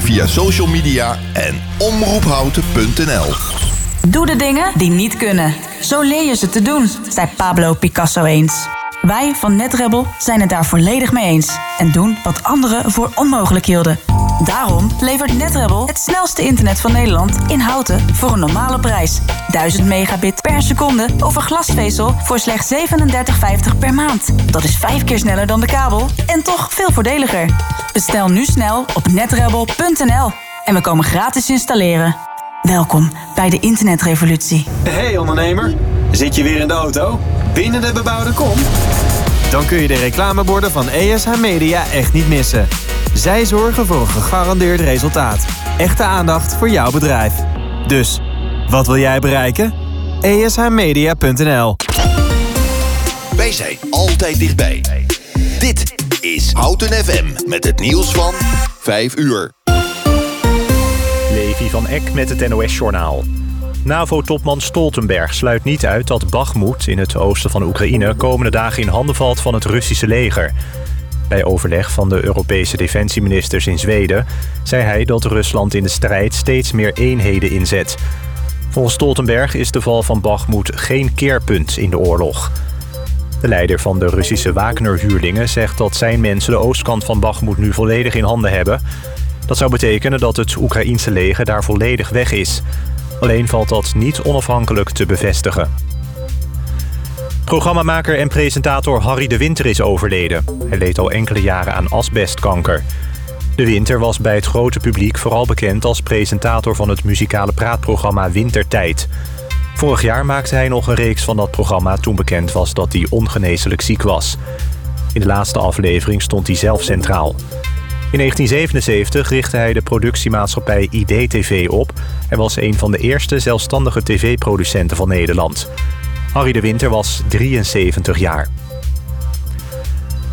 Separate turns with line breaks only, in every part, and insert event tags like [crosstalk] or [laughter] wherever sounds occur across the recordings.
via social media en omroephouten.nl.
Doe de dingen die niet kunnen. Zo leer je ze te doen, zei Pablo Picasso eens. Wij van NetRebel zijn het daar volledig mee eens en doen wat anderen voor onmogelijk hielden. Daarom levert NetRebel het snelste internet van Nederland in houten voor een normale prijs. 1000 megabit per seconde over glasvezel voor slechts 37,50 per maand. Dat is vijf keer sneller dan de kabel en toch veel voordeliger. Bestel nu snel op netrebel.nl en we komen gratis installeren. Welkom bij de internetrevolutie.
Hey ondernemer, zit je weer in de auto? Binnen de bebouwde kom? Dan kun je de reclameborden van ESH Media echt niet missen. Zij zorgen voor een gegarandeerd resultaat. Echte aandacht voor jouw bedrijf. Dus, wat wil jij bereiken? ESHmedia.nl
Wij zijn altijd dichtbij. Houten FM met het nieuws van 5 uur.
Levi van Eck met het NOS-journaal. NAVO-topman Stoltenberg sluit niet uit dat Bakhmut in het oosten van Oekraïne... komende dagen in handen valt van het Russische leger. Bij overleg van de Europese defensieministers in Zweden... zei hij dat Rusland in de strijd steeds meer eenheden inzet. Volgens Stoltenberg is de val van Bakhmut geen keerpunt in de oorlog... De leider van de Russische Wagner-huurlingen zegt dat zijn mensen de oostkant van Bakhmut nu volledig in handen hebben. Dat zou betekenen dat het Oekraïense leger daar volledig weg is. Alleen valt dat niet onafhankelijk te bevestigen. Programmamaker en presentator Harry de Winter is overleden. Hij leed al enkele jaren aan asbestkanker. De Winter was bij het grote publiek vooral bekend als presentator van het muzikale praatprogramma Wintertijd... Vorig jaar maakte hij nog een reeks van dat programma toen bekend was dat hij ongeneeslijk ziek was. In de laatste aflevering stond hij zelf centraal. In 1977 richtte hij de productiemaatschappij IDTV op... en was een van de eerste zelfstandige tv-producenten van Nederland. Harry de Winter was 73 jaar.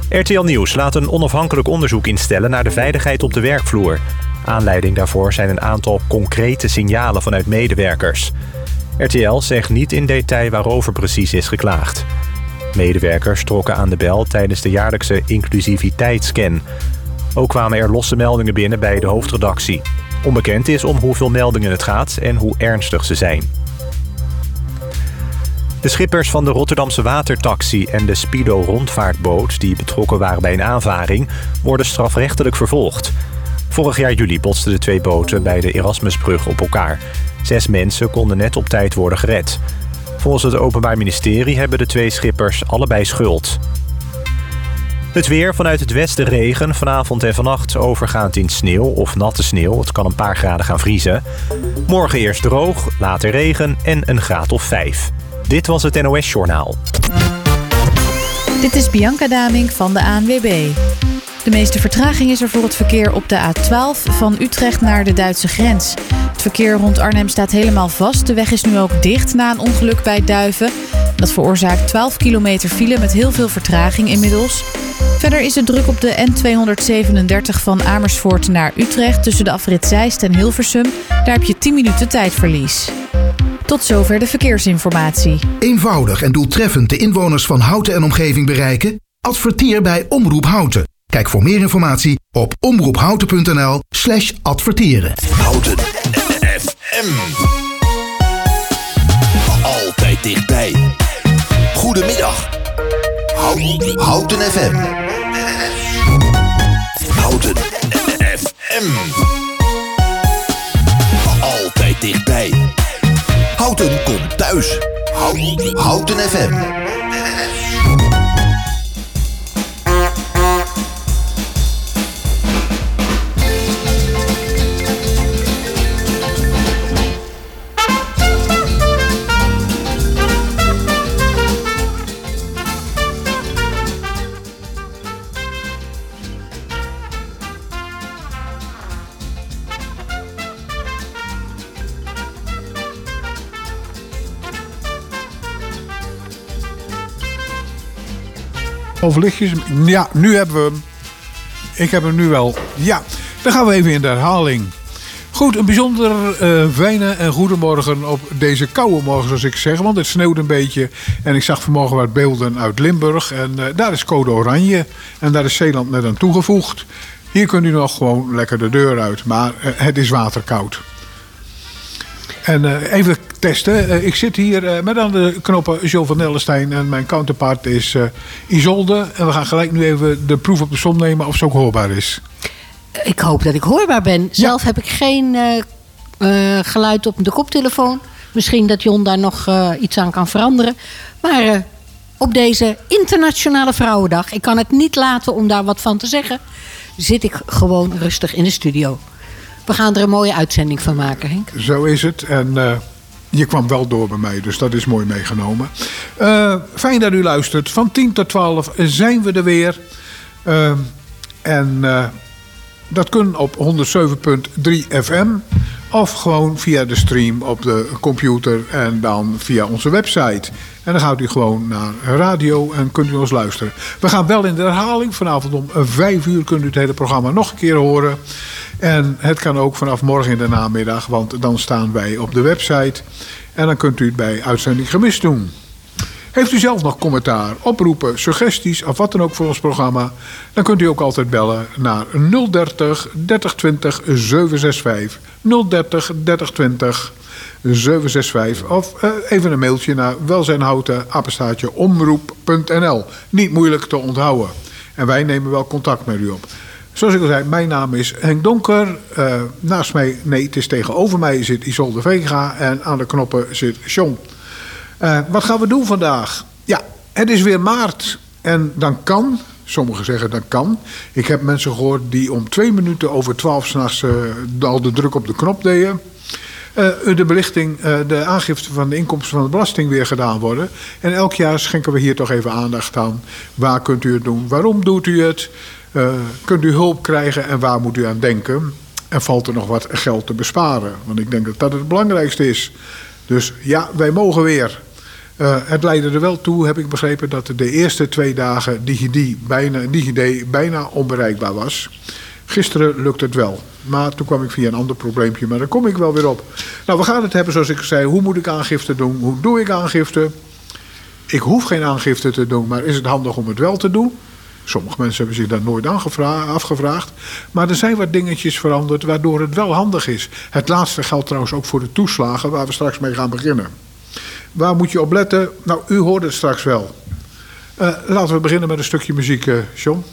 RTL Nieuws laat een onafhankelijk onderzoek instellen... naar de veiligheid op de werkvloer. Aanleiding daarvoor zijn een aantal concrete signalen vanuit medewerkers... RTL zegt niet in detail waarover precies is geklaagd. Medewerkers trokken aan de bel tijdens de jaarlijkse inclusiviteitsscan. Ook kwamen er losse meldingen binnen bij de hoofdredactie. Onbekend is om hoeveel meldingen het gaat en hoe ernstig ze zijn. De schippers van de Rotterdamse watertaxi en de Speedo rondvaartboot... die betrokken waren bij een aanvaring, worden strafrechtelijk vervolgd. Vorig jaar juli botsten de twee boten bij de Erasmusbrug op elkaar. Zes mensen konden net op tijd worden gered. Volgens het Openbaar Ministerie hebben de twee schippers allebei schuld. Het weer vanuit het westen regen. Vanavond en vannacht overgaand in sneeuw of natte sneeuw. Het kan een paar graden gaan vriezen. Morgen eerst droog, later regen en een graad of vijf. Dit was het NOS Journaal.
Dit is Bianca Daming van de ANWB. De meeste vertraging is er voor het verkeer op de A12 van Utrecht naar de Duitse grens. Het verkeer rond Arnhem staat helemaal vast. De weg is nu ook dicht na een ongeluk bij Duiven. Dat veroorzaakt 12 kilometer file met heel veel vertraging inmiddels. Verder is het druk op de N237 van Amersfoort naar Utrecht tussen de afrit Zeist en Hilversum. Daar heb je 10 minuten tijdverlies. Tot zover de verkeersinformatie.
Eenvoudig en doeltreffend de inwoners van Houten en omgeving bereiken? Adverteer bij Omroep Houten. Kijk voor meer informatie op omroephouten.nl slash adverteren.
Houten FM. Altijd dichtbij. Goedemiddag. Houten, Houten FM. Houten FM. Altijd dichtbij. Houten komt thuis. Houten, Houten FM.
Of lichtjes. Ja, nu hebben we hem. Ik heb hem nu wel. Ja, dan gaan we even in de herhaling. Goed, een bijzonder eh, fijne en goede morgen op deze koude morgen, zoals ik zeg. Want het sneeuwt een beetje. En ik zag vanmorgen wat beelden uit Limburg. En eh, daar is code oranje. En daar is Zeeland net aan toegevoegd. Hier kunt u nog gewoon lekker de deur uit. Maar eh, het is waterkoud. En uh, even testen. Uh, ik zit hier uh, met aan de knoppen Jo van Nellestein en mijn counterpart is Isolde. En we gaan gelijk nu even de proef op de som nemen of ze ook hoorbaar is.
Ik hoop dat ik hoorbaar ben. Zelf heb ik geen geluid op de koptelefoon. Misschien dat Jon daar nog iets aan kan veranderen. Maar op deze Internationale Vrouwendag, ik kan het niet laten om daar wat van te zeggen, zit ik gewoon rustig in de studio. We gaan er een mooie uitzending van maken, Henk.
Zo is het. En je kwam wel door bij mij, dus dat is mooi meegenomen. Uh, fijn dat u luistert. Van 10 tot 12 zijn we er weer. Uh, en dat kan op 107.3 FM. Of gewoon via de stream op de computer en dan via onze website. En dan gaat u gewoon naar radio en kunt u ons luisteren. We gaan wel in de herhaling. Vanavond om 5 uur kunt u het hele programma nog een keer horen. En het kan ook vanaf morgen in de namiddag, want dan staan wij op de website. En dan kunt u het bij uitzending gemist doen. Heeft u zelf nog commentaar, oproepen, suggesties of wat dan ook voor ons programma? Dan kunt u ook altijd bellen naar 030 3020 765. 030 3020 765. Of uh, even een mailtje naar welzijnhouten omroep.nl. Niet moeilijk te onthouden. En wij nemen wel contact met u op. Zoals ik al zei, mijn naam is Henk Donker. Uh, naast mij, nee, het is tegenover mij zit Isolde Vega. En aan de knoppen zit John. Uh, wat gaan we doen vandaag? Ja, het is weer maart. En dan kan, sommigen zeggen dat kan. Ik heb mensen gehoord die om twee minuten over twaalf s'nachts uh, al de druk op de knop deden. De belichting, de aangifte van de inkomsten van de belasting weer gedaan worden. En elk jaar schenken we hier toch even aandacht aan. Waar kunt u het doen? Waarom doet u het? Uh, kunt u hulp krijgen en waar moet u aan denken? En valt er nog wat geld te besparen? Want ik denk dat dat het belangrijkste is. Dus ja, wij mogen weer. Uh, het leidde er wel toe, heb ik begrepen, dat de eerste twee dagen DigiD bijna, DigiD bijna onbereikbaar was. Gisteren lukte het wel. Maar toen kwam ik via een ander probleempje, maar daar kom ik wel weer op. Nou, we gaan het hebben zoals ik zei. Hoe moet ik aangifte doen? Hoe doe ik aangifte? Ik hoef geen aangifte te doen, maar is het handig om het wel te doen? Sommige mensen hebben zich daar nooit afgevraagd. Maar er zijn wat dingetjes veranderd waardoor het wel handig is. Het laatste geldt trouwens ook voor de toeslagen waar we straks mee gaan beginnen. Waar moet je op letten? Nou, u hoort het straks wel. Uh, laten we beginnen met een stukje muziek, uh, John.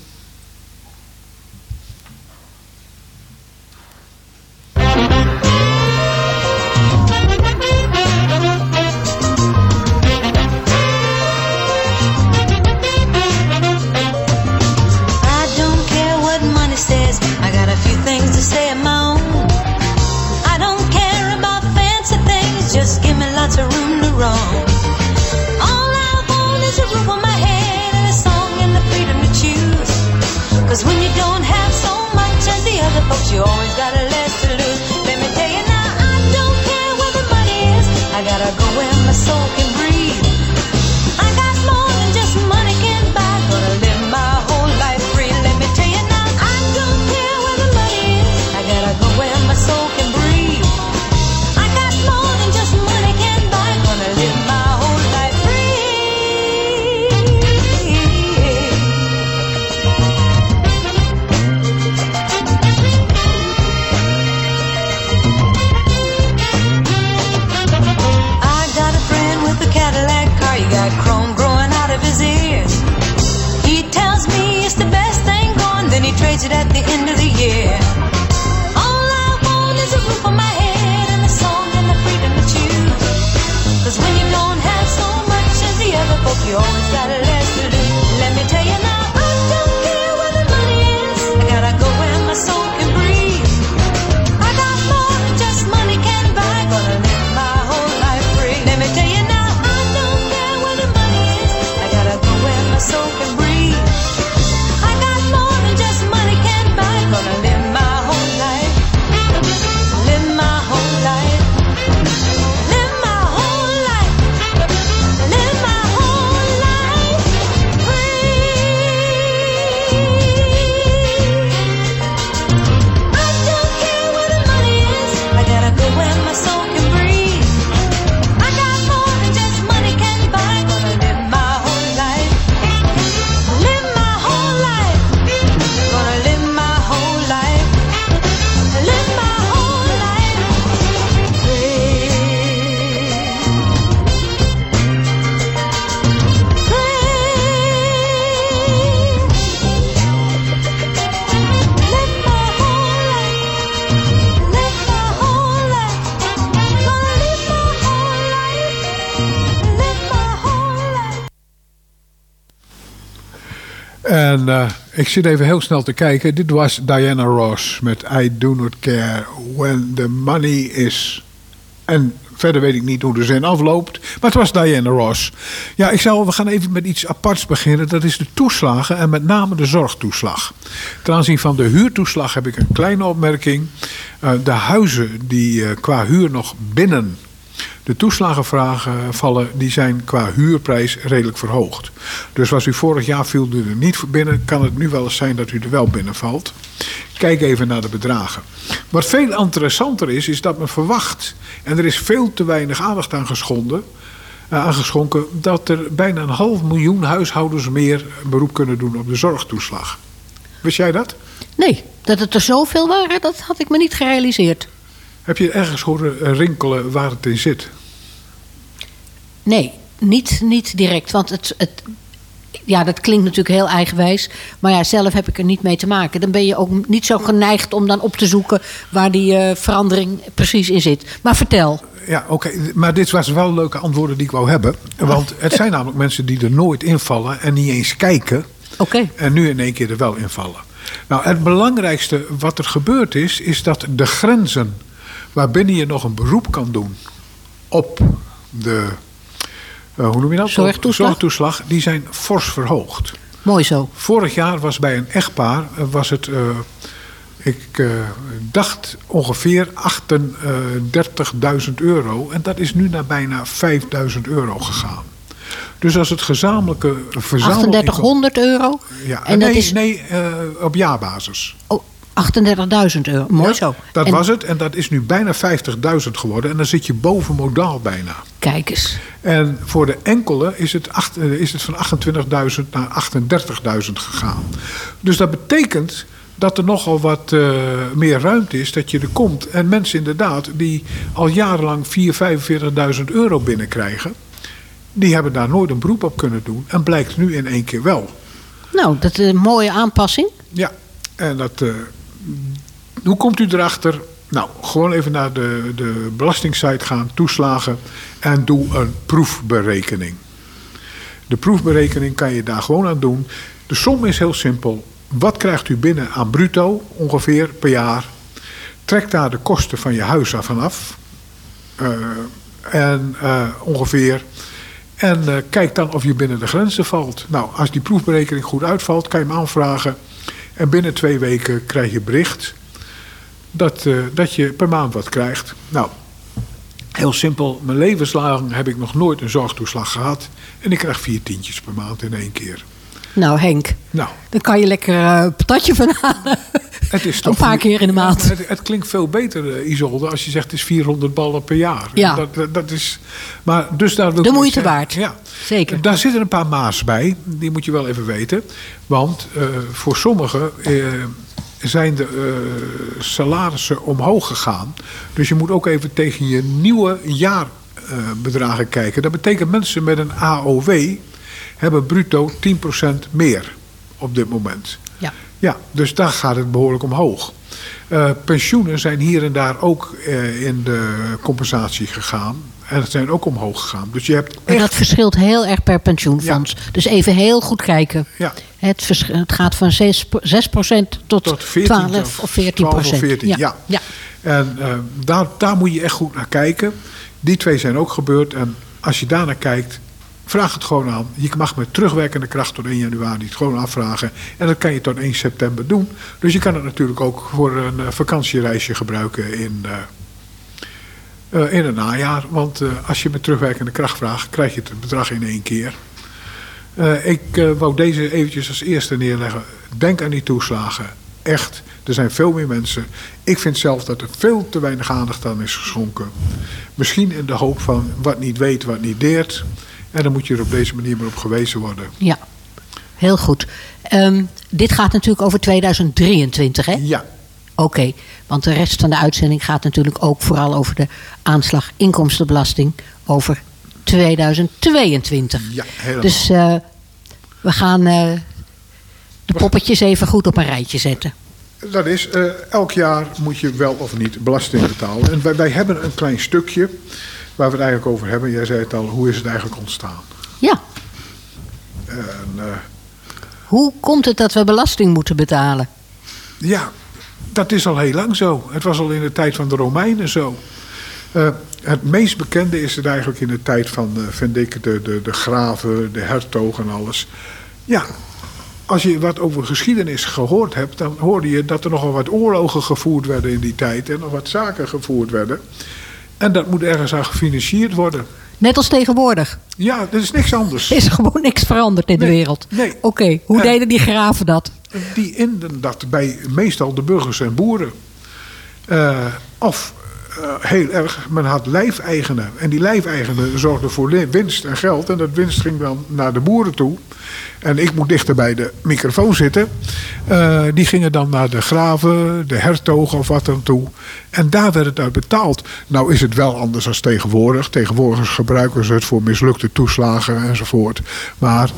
Needs it at the end of the year. All I want is a roof on my head and a song and the freedom to choose. Cause when you don't have so much as the other folk, you always
Eh, ik zit even heel snel te kijken. Dit was Diana Ross met I Do Not Care When The Money Is. En verder weet ik niet hoe de zin afloopt. Maar het was Diana Ross. Ja, ik zou, we gaan even met iets aparts beginnen. Dat is de toeslagen en met name de zorgtoeslag. Ten aanzien van de huurtoeslag heb ik een kleine opmerking. Eh, de huizen die eh, qua huur nog binnen de toeslagenvragen vallen, die zijn qua huurprijs redelijk verhoogd. Dus was u vorig jaar viel u er niet binnen, kan het nu wel eens zijn dat u er wel binnen valt. Kijk even naar de bedragen. Wat veel interessanter is, is dat men verwacht, en er is veel te weinig aandacht aan geschonden, eh, aangeschonken, dat er bijna een half miljoen huishoudens meer beroep kunnen doen op de zorgtoeslag. Wist jij dat?
Nee, dat het er zoveel waren, dat had ik me niet gerealiseerd.
Heb je ergens horen rinkelen waar het in zit?
Nee, niet, niet direct. Want het, het, ja, dat klinkt natuurlijk heel eigenwijs. Maar ja, zelf heb ik er niet mee te maken. Dan ben je ook niet zo geneigd om dan op te zoeken waar die eh, verandering precies in zit. Maar vertel.
Ja, oké. Maar dit was wel leuke antwoorden die ik wou hebben. Want het zijn namelijk mensen die er nooit invallen en niet eens kijken.
Oké.
En nu in één keer er wel invallen. Nou, het belangrijkste wat er gebeurd is, is dat de grenzen waarbinnen je nog een beroep kan doen op de, uh, hoe noem je dat?
Zorgtoeslag?
Zorgtoeslag, die zijn fors verhoogd.
Mooi zo.
Vorig jaar was bij een echtpaar, uh, was het, uh, ik dacht ongeveer 38.000 euro. En dat is nu naar bijna 5.000 euro gegaan. Dus als het gezamenlijke verzameling...
3800 euro?
Ja, en nee, dat is... nee op jaarbasis.
Oh. 38.000 euro. Mooi
ja,
zo.
Dat
en...
was het. En dat is nu bijna 50.000 geworden. En dan zit je boven modaal bijna.
Kijk eens.
En voor de enkele is het, acht, is het van 28.000 naar 38.000 gegaan. Dus dat betekent dat er nogal wat uh, meer ruimte is dat je er komt. En mensen inderdaad die al jarenlang 4.000, 45.000 euro binnenkrijgen... die hebben daar nooit een beroep op kunnen doen. En blijkt nu in één keer wel.
Nou, dat is een mooie aanpassing.
Ja, en dat... Uh, hoe komt u erachter? Nou, gewoon even naar de, de belastingssite gaan, toeslagen en doe een proefberekening. De proefberekening kan je daar gewoon aan doen. De som is heel simpel. Wat krijgt u binnen aan bruto ongeveer per jaar? Trek daar de kosten van je huis af. Uh, en uh, ongeveer. En uh, kijk dan of je binnen de grenzen valt. Nou, als die proefberekening goed uitvalt, kan je hem aanvragen. En binnen twee weken krijg je bericht dat, uh, dat je per maand wat krijgt. Nou, heel simpel. Mijn levenslang heb ik nog nooit een zorgtoeslag gehad. En ik krijg vier tientjes per maand in één keer.
Nou, Henk.
Nou.
Dan kan je lekker een patatje [laughs] van halen.
Het is
een paar keer in de maand.
Het, het, klinkt veel beter, uh, Isolde, als je zegt het is 400 ballen per jaar.
Ja.
Dat, dat, is, maar dus daar wil
de moeite waard.
Ja.
Zeker.
Daar zitten een paar maas bij. Die moet je wel even weten. Want uh, voor sommigen zijn de uh, salarissen omhoog gegaan. Dus je moet ook even tegen je nieuwe jaarbedragen kijken. Dat betekent mensen met een AOW hebben bruto 10% meer op dit moment.
Ja.
Dus daar gaat het behoorlijk omhoog. Eh, pensioenen zijn hier en daar ook eh, in de compensatie gegaan. En het zijn ook omhoog gegaan. Dus je hebt
En
echt...
dat verschilt heel erg per pensioenfonds. Dus even heel goed kijken.
Ja.
Het, vers- het gaat van 6, 6% tot,
Tot 14
12 of 14%.
12 of 14, ja.
ja.
En eh, daar, daar moet je echt goed naar kijken. Die twee zijn ook gebeurd. En als je daar naar kijkt, vraag het gewoon aan. Je mag met terugwerkende kracht tot 1 januari het gewoon afvragen. En dat kan je tot 1 september doen. Dus je kan het natuurlijk ook voor een eh, vakantiereisje gebruiken in, eh, eh, in het najaar. Want als je met terugwerkende kracht vraagt, krijg je het bedrag in één keer. Ik wou deze eventjes als eerste neerleggen. Denk aan die toeslagen. Echt, er zijn veel meer mensen. Ik vind zelf dat er veel te weinig aandacht aan is geschonken. Misschien in de hoop van wat niet weet, wat niet deert. En dan moet je er op deze manier maar op gewezen worden.
Ja, heel goed. Ehm, dit gaat natuurlijk over 2023, hè?
Ja,
Oké, want de rest van de uitzending gaat natuurlijk ook vooral over de aanslag inkomstenbelasting over 2022.
ja helemaal.
Dus eh, we gaan eh, de poppetjes even goed op een rijtje zetten.
Dat is, eh, elk jaar moet je wel of niet belasting betalen. En wij, wij hebben een klein stukje waar we het eigenlijk over hebben. Jij zei het al, hoe is het eigenlijk ontstaan?
Ja,
En, eh,
hoe komt het dat we belasting moeten betalen?
Ja, dat is al heel lang zo. Het was al in de tijd van de Romeinen zo. Eh, het meest bekende is het eigenlijk in de tijd van, eh, vind ik, de, de, de graven, de hertogen en alles. Ja, als je wat over geschiedenis gehoord hebt, dan hoorde je dat er nogal wat oorlogen gevoerd werden in die tijd en nog wat zaken gevoerd werden. En dat moet ergens aan gefinancierd worden.
Net als tegenwoordig.
Ja, dat is niks anders. [laughs]
Er is gewoon niks veranderd in de wereld.
nee.
Oké, hoe
En-
deden die graven dat?
Die inden dat bij meestal de burgers en boeren. Eh, of eh, heel erg, men had lijfeigenen. En die lijfeigenen zorgden voor winst en geld. En dat winst ging dan naar de boeren toe. En ik moet dichter bij de microfoon zitten. Eh, die gingen dan naar de graven, de hertogen of wat dan toe. En daar werd het uit betaald. Nou is het wel anders dan tegenwoordig. Tegenwoordig gebruiken ze het voor mislukte toeslagen enzovoort. Maar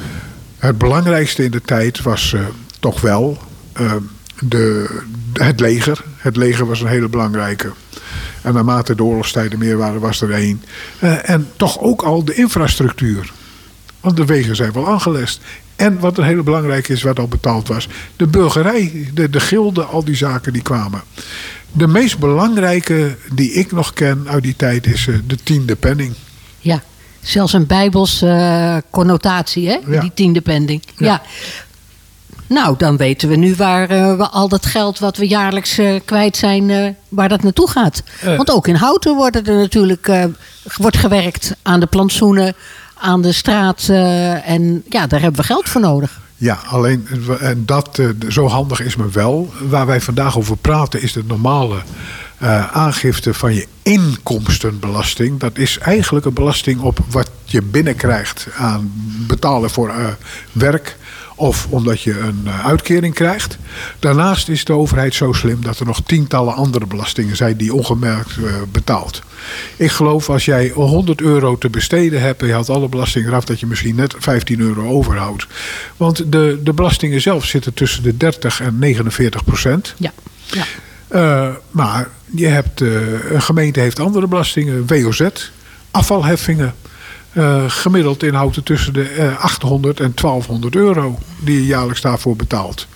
het belangrijkste in de tijd was eh, toch wel de, het leger. Het leger was een hele belangrijke. En naarmate de oorlogstijden meer waren, was er één. Eh, en toch ook al de infrastructuur. Want de wegen zijn wel aangelest. En wat een hele belangrijk is, wat al betaald was. De burgerij, de, de gilden, al die zaken die kwamen. De meest belangrijke die ik nog ken uit die tijd is eh, de tiende penning.
Ja, zelfs een bijbels eh, connotatie, hè?
Ja.
Die tiende pending. Ja.
Ja.
Nou, dan weten we nu waar eh, we al dat geld wat we jaarlijks eh, kwijt zijn, eh, waar dat naartoe gaat. Want ook in Houten wordt er natuurlijk eh, wordt gewerkt aan de plantsoenen, aan de straat. eh, en ja, daar hebben we geld voor nodig.
Ja, alleen en dat, zo handig is me wel. Waar wij vandaag over praten is de normale eh, aangifte van je inkomstenbelasting. Dat is eigenlijk een belasting op wat je binnenkrijgt aan betalen voor eh, werk. Of omdat je een eh, uitkering krijgt. Daarnaast is de overheid zo slim dat er nog tientallen andere belastingen zijn die ongemerkt eh, betaalt. Ik geloof als jij 100 euro te besteden hebt en je haalt alle belastingen eraf, dat je misschien net 15 euro overhoudt. Want de, de belastingen zelf zitten tussen de 30 en 49 procent.
Ja. ja.
Eh, maar je hebt, een gemeente heeft andere belastingen, WOZ, afvalheffingen. Eh, gemiddeld inhouden tussen de eh, 800 en 1200 euro die je jaarlijks daarvoor betaalt.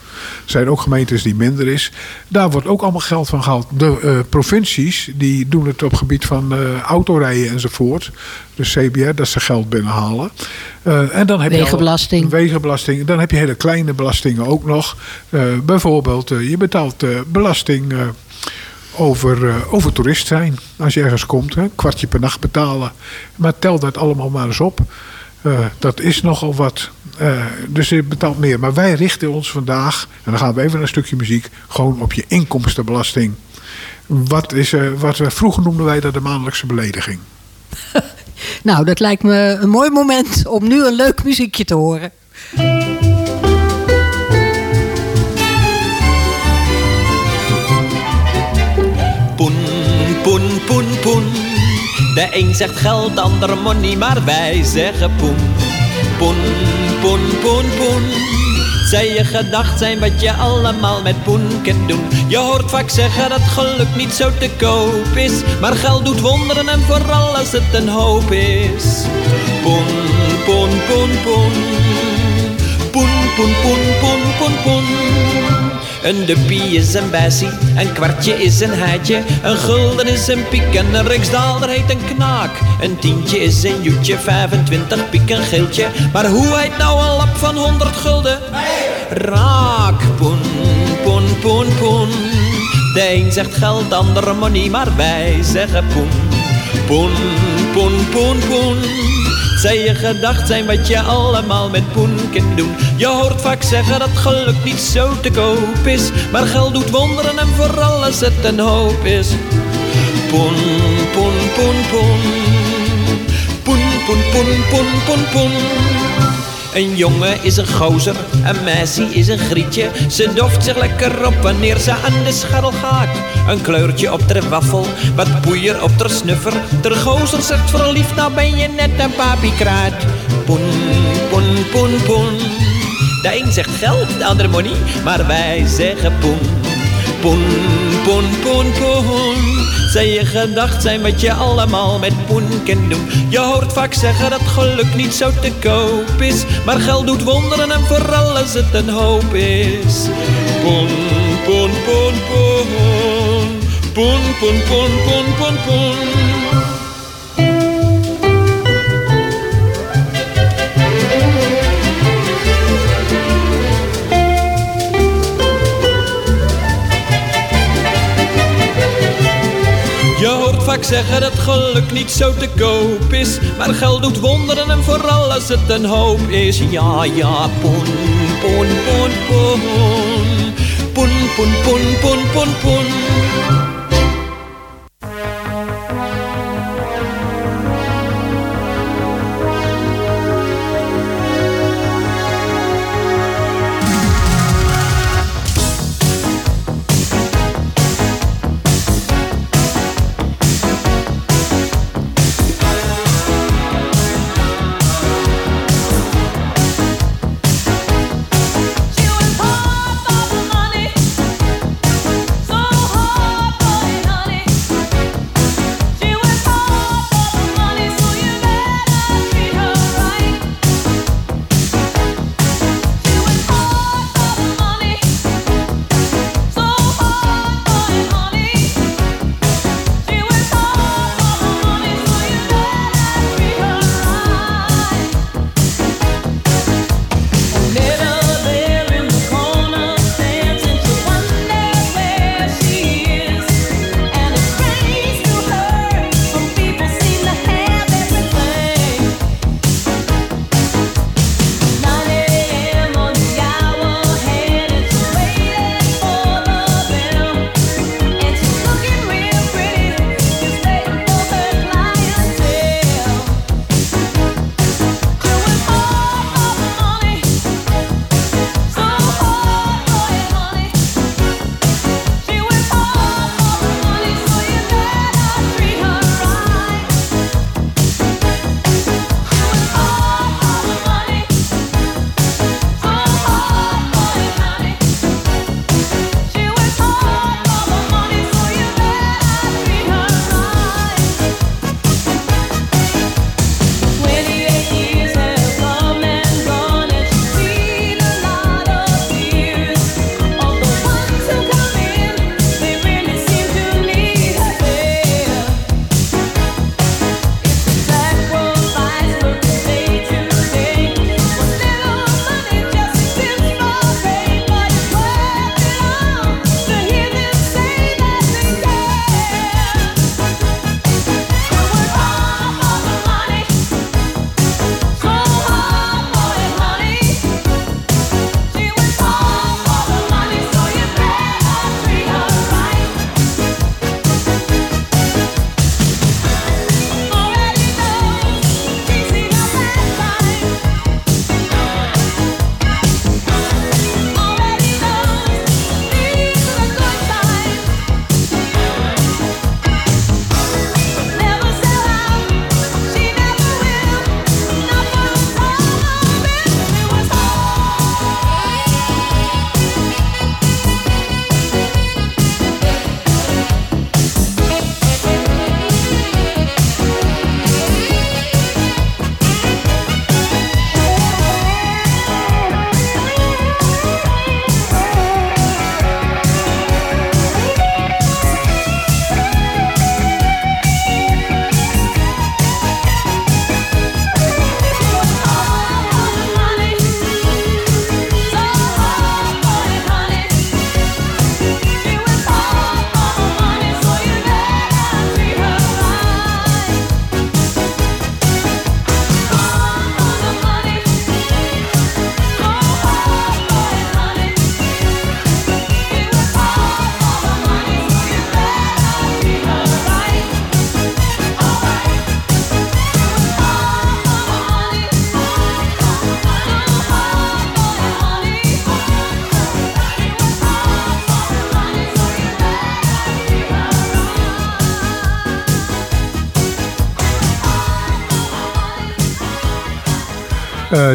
Er zijn ook gemeentes die minder is. Daar wordt ook allemaal geld van gehaald. De eh, provincies die doen het op gebied van autorijden enzovoort. Dus CBR, dat ze geld binnenhalen. En dan heb je al-
Wegenbelasting.
wegenbelasting. Dan heb je hele kleine belastingen ook nog. Bijvoorbeeld, je betaalt belasting over, eh, over toerist zijn. Als je ergens komt, kwartje per nacht betalen. Maar tel dat allemaal maar eens op. Eh, dat is nogal wat. Eh, dus je betaalt meer. Maar wij richten ons vandaag, en dan gaan we even een stukje muziek, gewoon op je inkomstenbelasting. Wat, is, wat we vroeger noemden wij dat de maandelijkse belediging. [laughs]
Nou, dat lijkt me een mooi moment om nu een leuk muziekje te horen.
Poen, poen. De een zegt geld, de ander money, maar wij zeggen poen. Poen, poen, poen, poen. Zij je gedacht zijn wat je allemaal met poen kunt doen. Je hoort vaak zeggen dat geluk niet zo te koop is. Maar geld doet wonderen en vooral als het een hoop is. Poen, poen, poen, poen. Poen, poen, poen, poen, poen, poen. Een duppie is een bessie, een kwartje is een heitje, een gulden is een piek en een riksdaalder heet een knaak. Een tientje is een joetje, 25 piek een geeltje, maar hoe heet nou een lap van 100 gulden? Raak, poen, poen, poen, poen. De een zegt geld, de andere money, maar wij zeggen poen. Poen, poen, poen, poen. Zij je gedacht zijn wat je allemaal met poen doen. Je hoort vaak zeggen dat geluk niet zo te koop is. Maar geld doet wonderen en vooral als het een hoop is. Poen, poen, poen, poen. Poen, poen, poen, poen, poen, poen. Een jongen is een gozer, een meisje is een grietje. Ze doft zich lekker op wanneer ze aan de scharrel gaat. Een kleurtje op ter waffel, wat poeier op ter snuffer. Ter gozer zegt verliefd, nou ben je net een papiekraat. Poen, poen, poen, poen. De een zegt geld, de ander money, maar wij zeggen poen. Poen, poen, poen, poen. Zij je gedacht zijn wat je allemaal met poen kunt doen. Je hoort vaak zeggen dat geluk niet zo te koop is. Maar geld doet wonderen en vooral als het een hoop is. Poen, poen, poen, poen. Poen, poen, poen, poen, poen, poen. Vaak zeggen dat geluk niet zo te koop is. Maar geld doet wonderen en vooral als het een hoop is. Ja, ja, poen, poen, poen, poen. Poen, poen, poen, poen, poen, poen.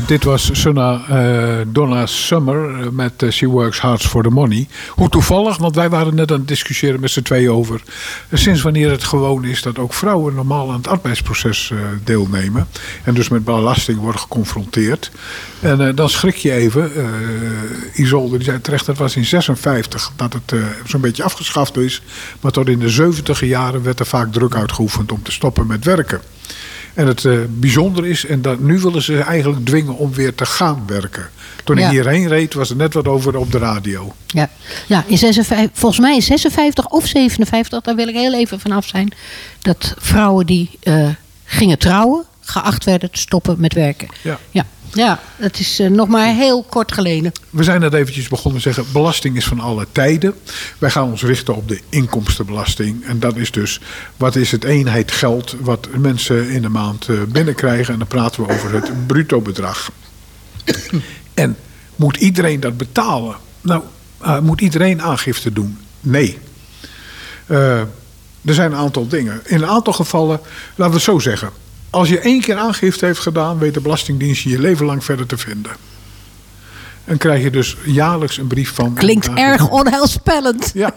Dit was Sunna eh, Donna Summer eh, met eh, She Works Hard for the Money. Hoe toevallig, want wij waren net aan het discussiëren met z'n tweeën over... eh, sinds wanneer het gewoon is dat ook vrouwen normaal aan het arbeidsproces eh, deelnemen... en dus met belasting worden geconfronteerd. En eh, dan schrik je even. eh Isolde die zei terecht, dat was in 56 dat het eh, zo'n beetje afgeschaft is. Maar tot in de 70 jaren werd er vaak druk uitgeoefend om te stoppen met werken. En het eh, bijzonder is, en dat, nu willen ze eigenlijk dwingen om weer te gaan werken. Toen ik hierheen reed, was er net wat over op de radio.
Ja, ja in 56, volgens mij in 56 of 57, daar wil ik heel even vanaf zijn. Dat vrouwen die eh, gingen trouwen, geacht werden te stoppen met werken.
Ja.
Ja, ja dat is eh, nog maar heel kort geleden.
We zijn net eventjes begonnen te zeggen, belasting is van alle tijden. Wij gaan ons richten op de inkomstenbelasting. En dat is dus, wat is het eenheid geld wat mensen in de maand eh, binnenkrijgen. En dan praten we over het bruto bedrag. [coughs] En moet iedereen dat betalen? Nou, eh, moet iedereen aangifte doen? Nee. Er zijn een aantal dingen. In een aantal gevallen, laten we het zo zeggen. Als je één keer aangifte heeft gedaan, weet de Belastingdienst je je leven lang verder te vinden. En krijg je dus jaarlijks een brief van.
Klinkt erg onheilspellend.
Ja.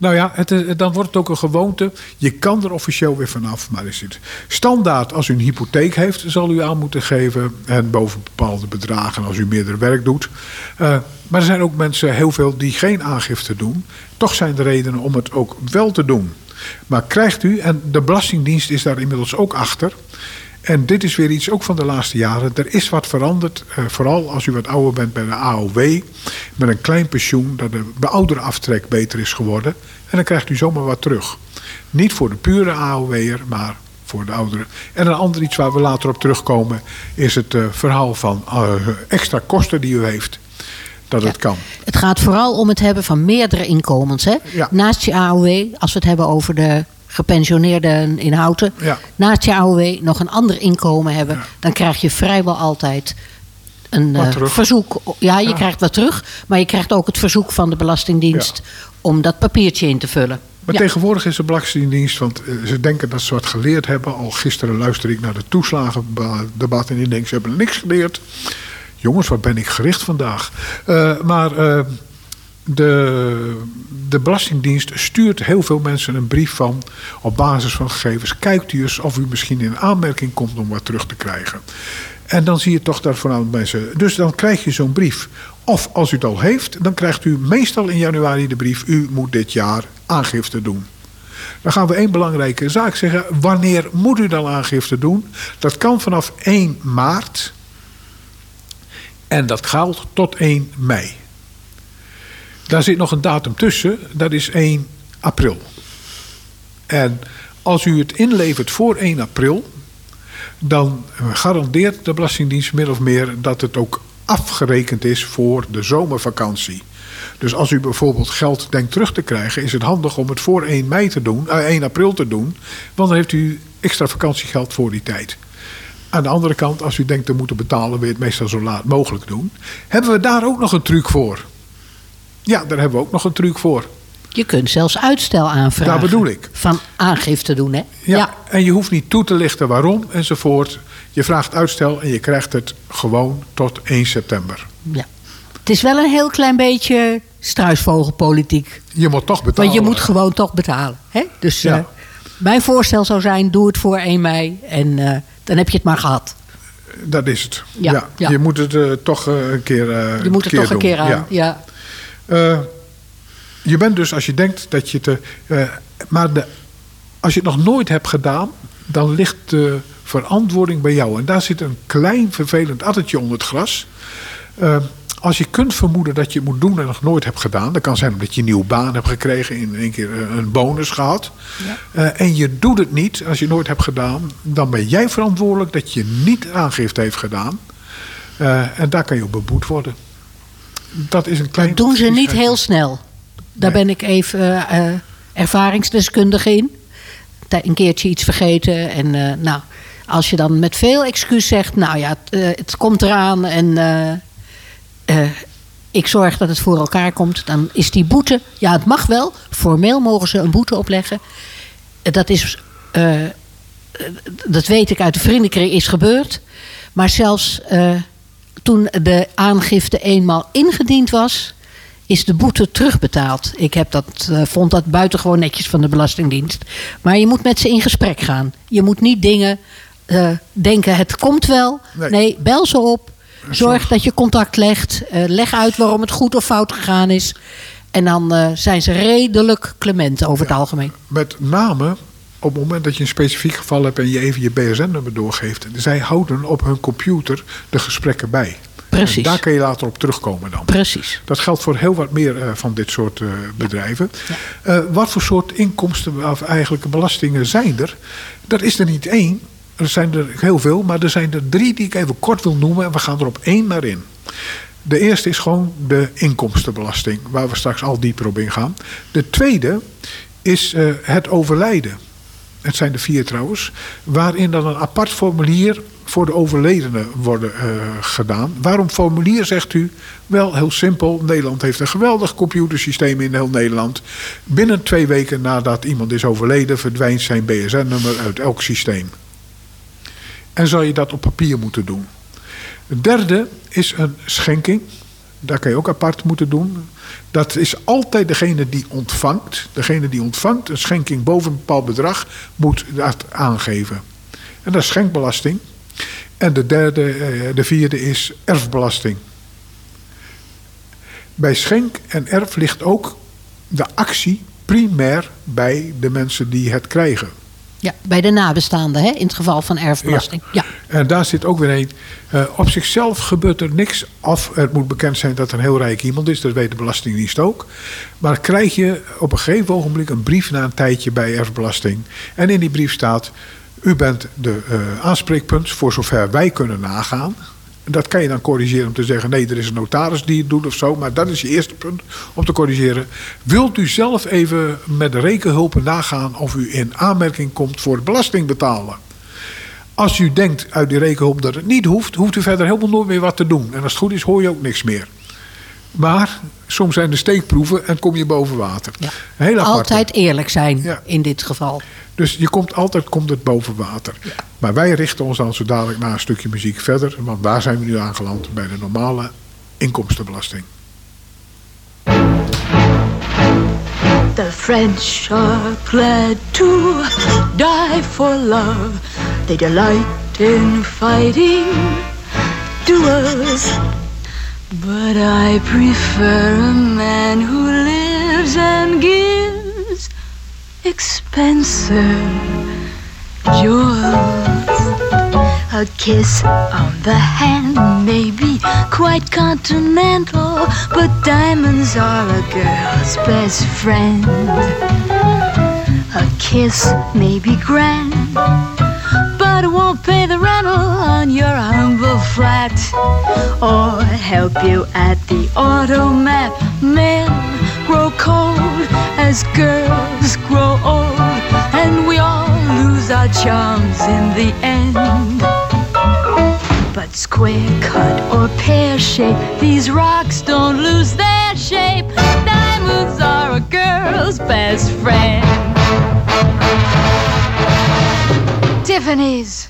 Nou ja, het, eh, dan wordt het ook een gewoonte. Je kan er officieel weer vanaf, maar is het standaard als u een hypotheek heeft, zal u aan moeten geven. En boven bepaalde bedragen als u meerdere werk doet. Eh, maar er zijn ook mensen, heel veel, die geen aangifte doen. Toch zijn er redenen om het ook wel te doen. Maar krijgt u, en de Belastingdienst is daar inmiddels ook achter. En dit is weer iets ook van de laatste jaren. Er is wat veranderd, eh, vooral als u wat ouder bent bij de AOW. Met een klein pensioen, dat de beouderaftrek beter is geworden. En dan krijgt u zomaar wat terug. Niet voor de pure AOW'er, maar voor de ouderen. En een ander iets waar we later op terugkomen... is het eh, verhaal van eh, extra kosten die u heeft. Dat het kan.
Het gaat vooral om het hebben van meerdere inkomens. Hè?
Ja.
Naast je AOW, als we het hebben over de gepensioneerden in Houten.
Ja.
Naast je AOW nog een ander inkomen hebben. Dan krijg je vrijwel altijd een eh, verzoek. Ja, je krijgt wat terug. Maar je krijgt ook het verzoek van de Belastingdienst om dat papiertje in te vullen.
Maar
Ja.
tegenwoordig is de Belastingdienst, want eh, ze denken dat ze wat geleerd hebben. Al gisteren luisterde ik naar de toeslagendebat en ik denk ze hebben niks geleerd. Jongens, wat ben ik gericht vandaag. Eh, maar eh, de, de Belastingdienst stuurt heel veel mensen een brief van... op basis van gegevens, kijkt u eens of u misschien in aanmerking komt om wat terug te krijgen. En dan zie je toch dat voornamelijk mensen... Dus dan krijg je zo'n brief. Of als u het al heeft, dan krijgt u meestal in januari de brief... u moet dit jaar aangifte doen. Dan gaan we één belangrijke zaak zeggen. Wanneer moet u dan aangifte doen? Dat kan vanaf 1 maart. En dat geldt tot 1 mei. Daar zit nog een datum tussen. Dat is 1 april. En als u het inlevert voor 1 april... dan garandeert de Belastingdienst min of meer... dat het ook afgerekend is voor de zomervakantie. Dus als u bijvoorbeeld geld denkt terug te krijgen... is het handig om het voor 1, mei te doen, eh, 1 april te doen... want dan heeft u extra vakantiegeld voor die tijd. Aan de andere kant, als u denkt te moeten betalen... wil je het meestal zo laat mogelijk doen. Hebben we daar ook nog een truc voor? Ja, daar hebben we ook nog een truc voor.
Je kunt zelfs uitstel aanvragen.
Daar bedoel ik.
Van aangifte doen, hè?
Ja, en je hoeft niet toe te lichten waarom enzovoort. Je vraagt uitstel en je krijgt het gewoon tot 1 september.
ja. Het is wel een heel klein beetje struisvogelpolitiek.
Je moet toch betalen.
Want je moet gewoon toch betalen. Hè? Dus
Ja.
eh, mijn voorstel zou zijn, doe het voor 1 mei. En eh, dan heb je het maar gehad.
Dat is het.
Ja,
Ja,
ja.
Je moet het eh, toch eh, een keer eh,
Je moet het toch een keer aan.
Ja. Je bent dus, als je denkt dat je het... maar de, als je het nog nooit hebt gedaan... dan ligt de verantwoording bij jou. En daar zit een klein vervelend addertje onder het gras. Als je kunt vermoeden dat je het moet doen en nog nooit hebt gedaan... dat kan zijn omdat je een nieuwe baan hebt gekregen... in één keer eh, een bonus gehad. Eh, en je doet het niet als je het nooit hebt gedaan... dan ben jij verantwoordelijk dat je niet aangifte heeft gedaan. Eh, en daar kan je op beboet worden. Dat is een klein...
Dat doen ze niet heel snel. Daar ben ik even eh, ervaringsdeskundige in. Een keertje iets vergeten. En nou, als je dan met veel excuus zegt... nou ja, het, het komt eraan en eh, ik zorg dat het voor elkaar komt... dan is die boete... ja, het mag wel. Formeel mogen ze een boete opleggen. Eh, Dat is... eh, dat weet ik uit de vriendenkring is gebeurd. Maar zelfs toen de aangifte eenmaal ingediend was, is de boete terugbetaald. Ik heb dat, eh, vond dat buitengewoon netjes van de Belastingdienst. Maar je moet met ze in gesprek gaan. Je moet niet dingen denken, het komt wel.
Nee.
Nee, bel ze op. Zorg dat je contact legt. Eh, leg uit waarom het goed of fout gegaan is. En dan eh, zijn ze redelijk clement over het algemeen.
Met name op het moment dat je een specifiek geval hebt en je even je BSN-nummer doorgeeft. Zij houden op hun computer de gesprekken bij.
Precies.
En daar kun je later op terugkomen dan.
Precies.
Dat geldt voor heel wat meer eh, van dit soort bedrijven. Eh, wat voor soort inkomsten of eigenlijk belastingen zijn er? Dat is er niet één. Er zijn er heel veel, maar er zijn er drie die ik even kort wil noemen. En we gaan er op één naar in. De eerste is gewoon de inkomstenbelasting, waar we straks al dieper op ingaan. De tweede is eh, het overlijden. Het zijn er vier trouwens. Waarin dan een apart formulier voor de overledene worden eh, gedaan. Waarom formulier, zegt u? Wel, heel simpel. Nederland heeft een geweldig computersysteem in heel Nederland. Binnen twee weken nadat iemand is overleden... verdwijnt zijn BSN-nummer uit elk systeem. En zal je dat op papier moeten doen. Het derde is een schenking. Daar kan je ook apart moeten doen. Dat is altijd degene die ontvangt. Degene die ontvangt een schenking boven een bepaald bedrag moet dat aangeven. En dat is schenkbelasting. En de derde, eh, de vierde is erfbelasting. Bij schenk en erf ligt ook de actie primair bij de mensen die het krijgen.
Ja, bij de nabestaanden, hè, in het geval van erfbelasting. Ja.
En daar zit ook weer een. eh, op zichzelf gebeurt er niks af. Het moet bekend zijn dat er een heel rijk iemand is. Dat weet de Belastingdienst ook. Maar krijg je op een gegeven ogenblik een brief na een tijdje bij erfbelasting. En in die brief staat. U bent de eh, aanspreekpunt voor zover wij kunnen nagaan. Dat kan je dan corrigeren om te zeggen: nee, er is een notaris die het doet of zo. Maar dat is je eerste punt om te corrigeren. Wilt u zelf even met de rekenhulpen nagaan of u in aanmerking komt voor belasting betalen? Als u denkt uit die rekenhulp dat het niet hoeft, hoeft u verder helemaal nooit meer wat te doen. En als het goed is, hoor je ook niks meer. Maar soms zijn er steekproeven en kom je boven water.
Ja. Altijd eerlijk zijn
Ja.
in dit geval.
Dus je komt altijd komt het boven water. Maar wij richten ons dan zo dadelijk na een stukje muziek verder. Want waar zijn we nu aangeland? Bij de normale inkomstenbelasting.
The French are glad to die for love. They delight in fighting duels. But I prefer a man who lives and gives expensive jewels. A kiss on the hand may be quite continental, but diamonds are a girl's best friend. A kiss may be grand, but it won't pay the rental on your humble flat or help you at the automat. Men grow cold as girls grow old, and we all lose our charms in the end. But square cut or pear shape, these rocks don't lose their shape. Diamonds are a girl's best friend. Tiffany's.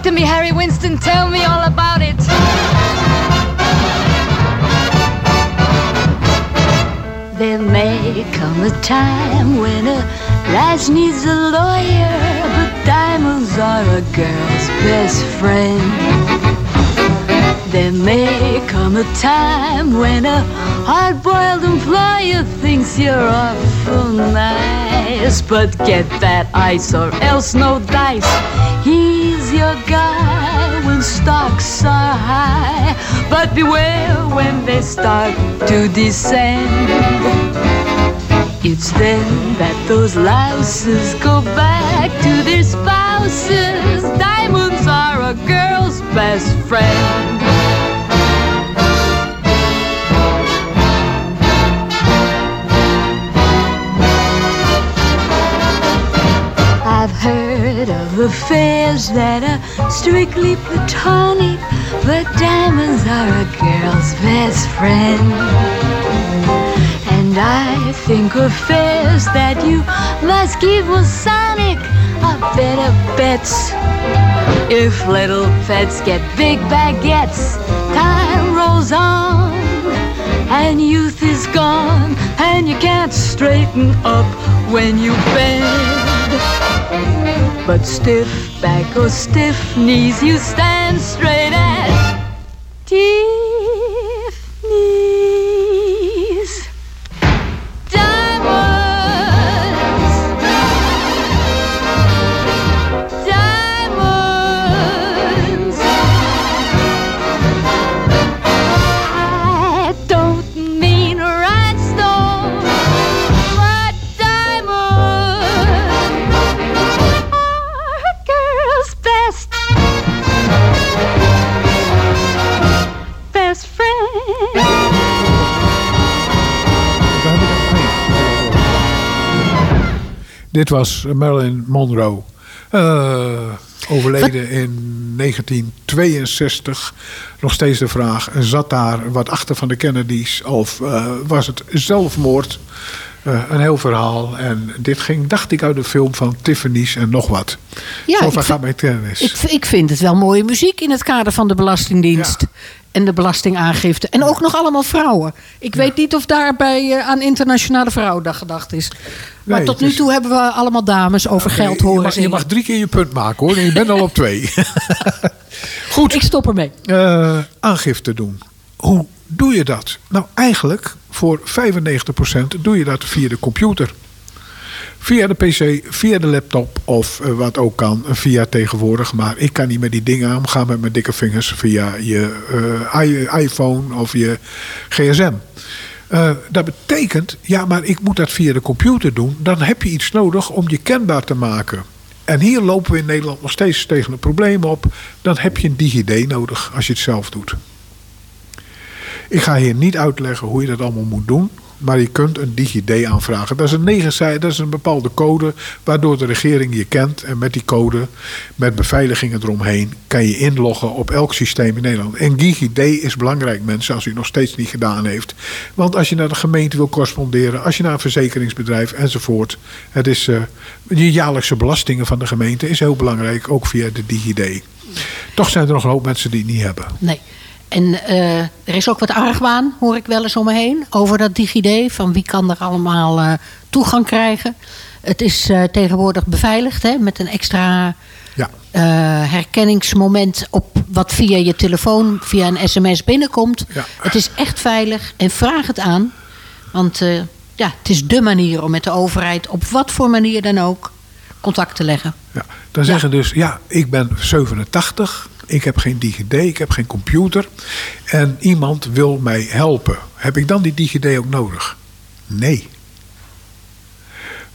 Talk to me, Harry Winston. Tell me all about it. There may come a time when a lass needs a lawyer, but diamonds are a girl's best friend. There may come a time when a hard-boiled employer thinks you're awful nice, but get that ice or else no dice. He's your guy when stocks are high, but beware when they start to descend. It's then that those louses go back to their spouses. Diamonds are a girl's best friend. Of affairs that are strictly platonic, but diamonds are a girl's best friend.
And I think of fares that you must give Sonic a better bets. If little pets get big baguettes, time rolls on and youth is gone and you can't straighten up when you bend. But stiff back or stiff knees, you stand straight as Tiffany's.
Dit was Marilyn Monroe. Eh, overleden in 1962. Nog steeds de vraag: zat daar wat achter van de Kennedys? Of eh, was het zelfmoord? Eh, een heel verhaal. En dit ging, dacht ik, uit de film van Tiffany's en nog wat.
Ja,
gaat mijn tennis.
Ik, ik vind het wel mooie muziek in het kader van de Belastingdienst. En de belastingaangifte. En ook nog allemaal vrouwen. Ik weet niet of daarbij eh, aan Internationale Vrouwendag gedacht is. Maar
Nee,
tot nu
is-
toe hebben we allemaal dames over geld
je,
horen
mag, je mag drie keer je punt maken hoor. En je bent al op twee. [laughs] Goed.
Ik stop ermee.
Eh, aangifte doen. Hoe doe je dat? Nou, eigenlijk voor 95% doe je dat via de computer. Via de PC, via de laptop of eh, wat ook kan, via tegenwoordig. Maar ik kan niet met die dingen omgaan met mijn dikke vingers via je eh, iPhone of je gsm. Eh, dat betekent, ja, maar ik moet dat via de computer doen. Dan heb je iets nodig om je kenbaar te maken. En hier lopen we in Nederland nog steeds tegen een probleem op. Dan heb je een DigiD nodig als je het zelf doet. Ik ga hier niet uitleggen hoe je dat allemaal moet doen. Maar je kunt een DigiD aanvragen. Dat is een dat is een bepaalde code waardoor de regering je kent. En met die code, met beveiligingen eromheen, kan je inloggen op elk systeem in Nederland. En DigiD is belangrijk, mensen, als u nog steeds niet gedaan heeft. Want als je naar de gemeente wil corresponderen, als je naar een verzekeringsbedrijf enzovoort. Het is eh, je jaarlijkse belastingen van de gemeente is heel belangrijk, ook via de DigiD. Toch zijn er nog een hoop mensen die het niet hebben.
Nee. En eh, er is ook wat argwaan, hoor ik wel eens om me heen, over dat DigiD. Van wie kan er allemaal eh, toegang krijgen. Het is eh, tegenwoordig beveiligd hè, met een extra
Ja.
herkenningsmoment op wat via je telefoon, via een sms binnenkomt.
Ja.
Het is echt veilig en vraag het aan. Want ja, het is dé manier om met de overheid op wat voor manier dan ook contact te leggen.
Ja, dan zeggen dus, ja, ik ben 87, ik heb geen DigiD, ik heb geen computer en iemand wil mij helpen. Heb ik dan die DigiD ook nodig? Nee.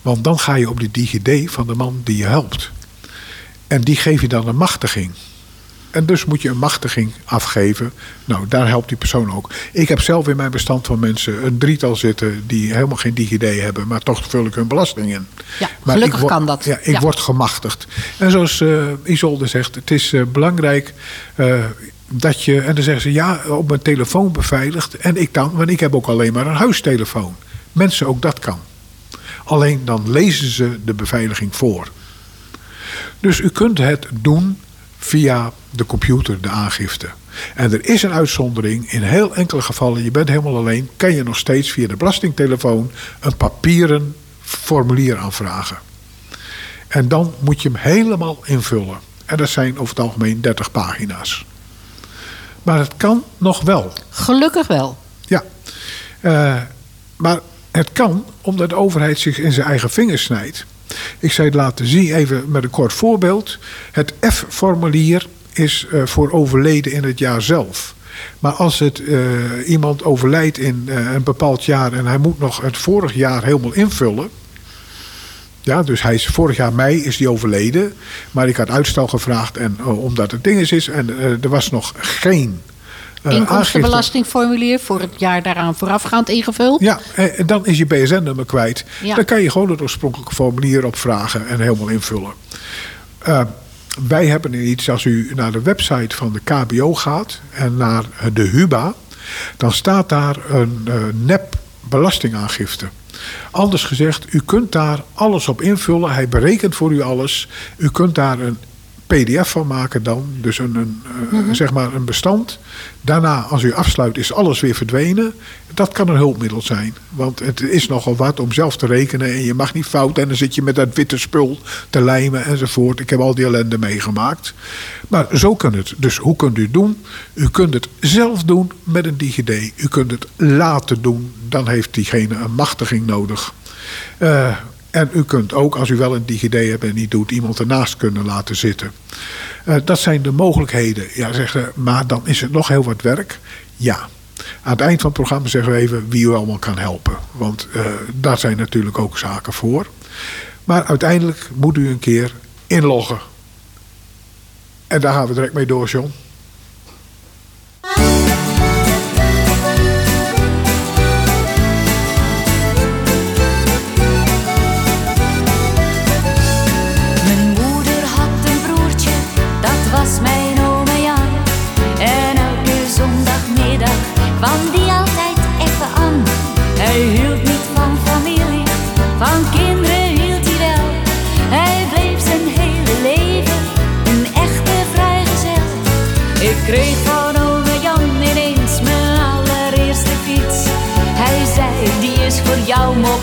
Want dan ga je op die DigiD van de man die je helpt. En die geef je dan een machtiging. En dus moet je een machtiging afgeven. Nou, daar helpt die persoon ook. Ik heb zelf in mijn bestand van mensen een drietal zitten die helemaal geen DigiD hebben, maar toch vul ik hun belasting in.
Ja,
Maar
gelukkig
word-
kan dat.
Ja, ik
Ja.
word gemachtigd. En zoals eh, Isolde zegt, het is eh, belangrijk eh, dat je. En dan zeggen ze ja, op mijn telefoon beveiligd. En ik dan, want ik heb ook alleen maar een huistelefoon. Mensen, ook dat kan. Alleen dan lezen ze de beveiliging voor. Dus u kunt het doen via de computer, de aangifte. En er is een uitzondering. In heel enkele gevallen, je bent helemaal alleen, kan je nog steeds via de belastingtelefoon een papieren formulier aanvragen. En dan moet je hem helemaal invullen. En dat zijn over het algemeen 30 pagina's. Maar het kan nog wel.
Gelukkig wel.
Ja. Eh, maar het kan omdat de overheid zich in zijn eigen vingers snijdt. Ik het laten zien, even met een kort voorbeeld. Het F-formulier is eh, voor overleden in het jaar zelf. Maar als het, eh, iemand overlijdt in eh, een bepaald jaar en hij moet nog het vorig jaar helemaal invullen. Ja, dus hij is, vorig jaar mei is hij overleden. Maar ik had uitstel gevraagd en, omdat het ding is. En er was nog geen.
Inkomstenbelastingformulier voor het jaar daaraan voorafgaand ingevuld.
Ja, eh, en dan is je BSN-nummer kwijt.
Ja.
Dan kan je gewoon het oorspronkelijke formulier opvragen en helemaal invullen. Eh, wij hebben iets, als u naar de website van de KBO gaat en naar de HUBA, dan staat daar een eh, nep belastingaangifte. Anders gezegd, u kunt daar alles op invullen. Hij berekent voor u alles. U kunt daar een PDF van maken dan. Dus een, een, eh, zeg maar een bestand. Daarna, als u afsluit, is alles weer verdwenen. Dat kan een hulpmiddel zijn. Want het is nogal wat om zelf te rekenen. En je mag niet fout. En dan zit je met dat witte spul te lijmen enzovoort. Ik heb al die ellende meegemaakt. Maar zo kan het. Dus hoe kunt u het doen? U kunt het zelf doen met een DigiD. U kunt het laten doen. Dan heeft diegene een machtiging nodig. Eh, en u kunt ook, als u wel een DigiD hebt en niet doet, iemand ernaast kunnen laten zitten. Eh, dat zijn de mogelijkheden. Ja, zeggen, maar dan is het nog heel wat werk. Ja. Aan het eind van het programma zeggen we even wie u allemaal kan helpen. Want eh, daar zijn natuurlijk ook zaken voor. Maar uiteindelijk moet u een keer inloggen. En daar gaan we direct mee door, John.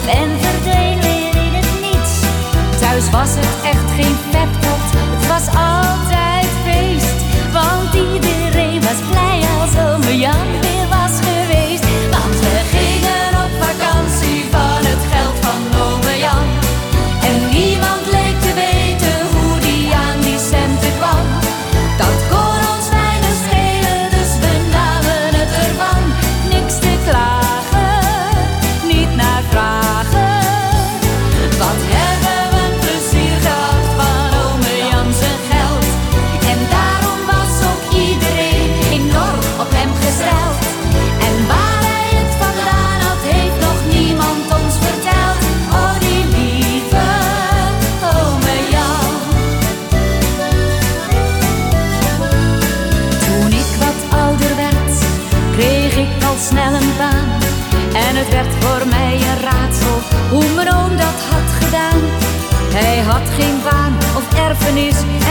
En verdween weer in het niets. Thuis was het echt geen peptot, het was altijd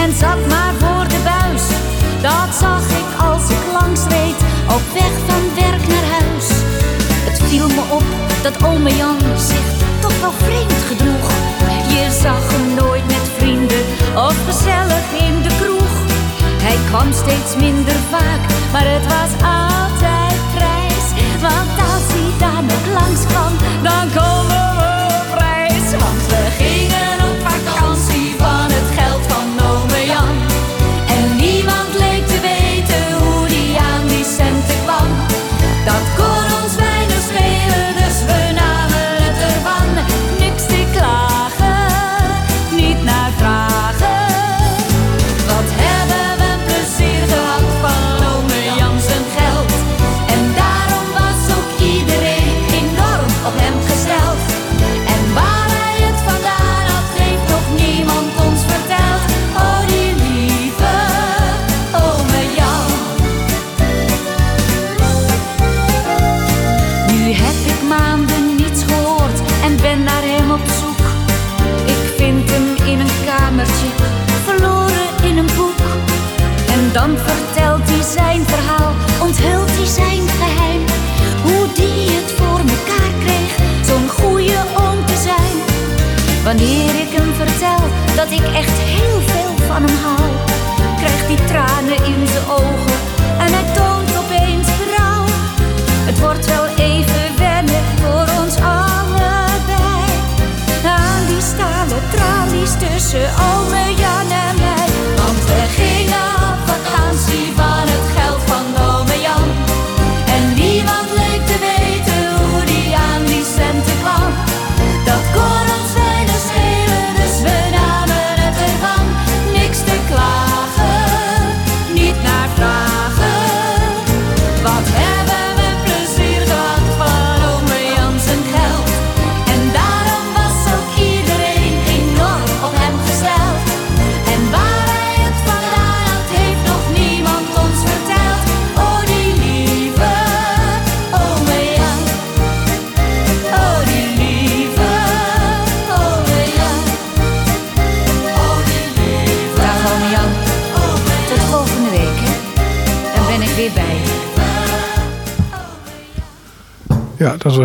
en zat maar voor de buis. Dat zag ik als ik langs reed, op weg van werk naar huis. Het viel me op dat ome Jan zich toch wel vreemd gedroeg. Je zag hem nooit met vrienden of gezellig in de kroeg. Hij kwam steeds minder vaak, maar het was altijd prijs. Want als hij daar nog langs kwam, dan komen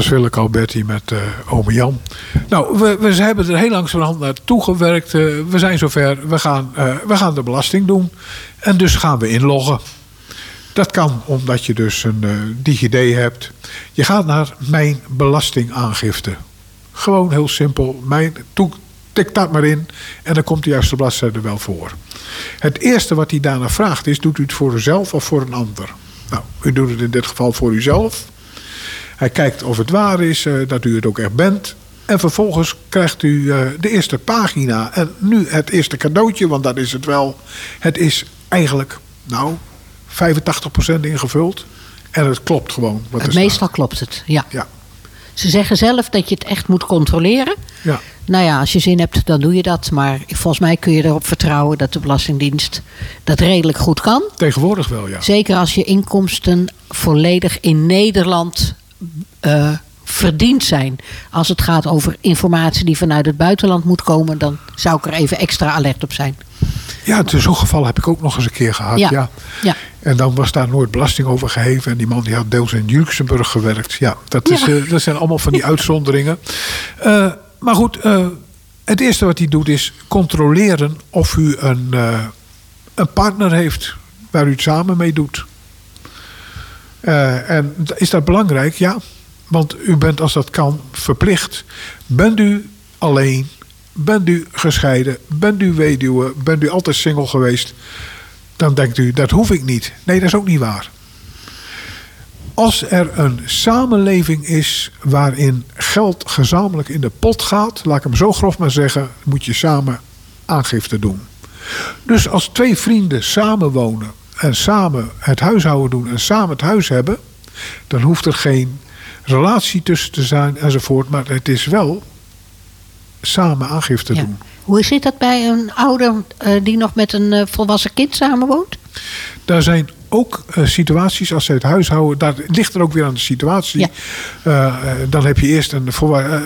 Willeke Alberti met eh ome Jan. Nou, we, we hebben er heel langzamerhand naartoe gewerkt. Eh, we zijn zover. We gaan, eh, we gaan de belasting doen. En dus gaan we inloggen. Dat kan omdat je dus een eh DigiD hebt. Je gaat naar mijn belastingaangifte. Gewoon heel simpel. Mijn, tik dat maar in. En dan komt de juiste bladzijde wel voor. Het eerste wat hij daarna vraagt is... doet u het voor uzelf of voor een ander? Nou, u doet het in dit geval voor uzelf. Hij kijkt of het waar is, eh, dat u het ook echt bent. En vervolgens krijgt u eh, de eerste pagina. En nu het eerste cadeautje, want dat is het wel. Het is eigenlijk, nou, 85% ingevuld. En het klopt gewoon. Wat staat.
Meestal klopt het, ja.
Ja.
Ze zeggen zelf dat je het echt moet controleren.
Ja.
Nou ja, als je zin hebt, dan doe je dat. Maar volgens mij kun je erop vertrouwen dat de Belastingdienst dat redelijk goed kan.
Tegenwoordig wel, ja.
Zeker als je inkomsten volledig in Nederland eh, verdiend zijn. Als het gaat over informatie die vanuit het buitenland moet komen, dan zou ik er even extra alert op zijn.
Ja, zo'n geval heb ik ook nog eens een keer gehad.
Ja.
Ja.
Ja.
En dan was daar nooit belasting over geheven. En die man die had deels in Luxemburg gewerkt. Ja, dat, is,
Ja.
eh, dat zijn allemaal van die uitzonderingen. Eh, maar goed, het eerste wat hij doet is controleren of u een, een partner heeft waar u het samen mee doet. Eh, en is dat belangrijk? Ja. Want u bent, als dat kan, verplicht. Bent u alleen? Bent u gescheiden? Bent u weduwe? Bent u altijd single geweest? Dan denkt u, dat hoef ik niet. Nee, dat is ook niet waar. Als er een samenleving is waarin geld gezamenlijk in de pot gaat, laat ik hem zo grof maar zeggen, moet je samen aangifte doen. Dus als twee vrienden samenwonen en samen het huishouden doen en samen het huis hebben, dan hoeft er geen relatie tussen te zijn enzovoort, maar het is wel samen aangifte
Ja.
doen.
Hoe zit dat bij een ouder eh, die nog met een eh, volwassen kind samenwoont?
Daar zijn ook eh, situaties, als ze het huishouden, daar ligt er ook weer aan de situatie.
Ja.
Dan heb je eerst een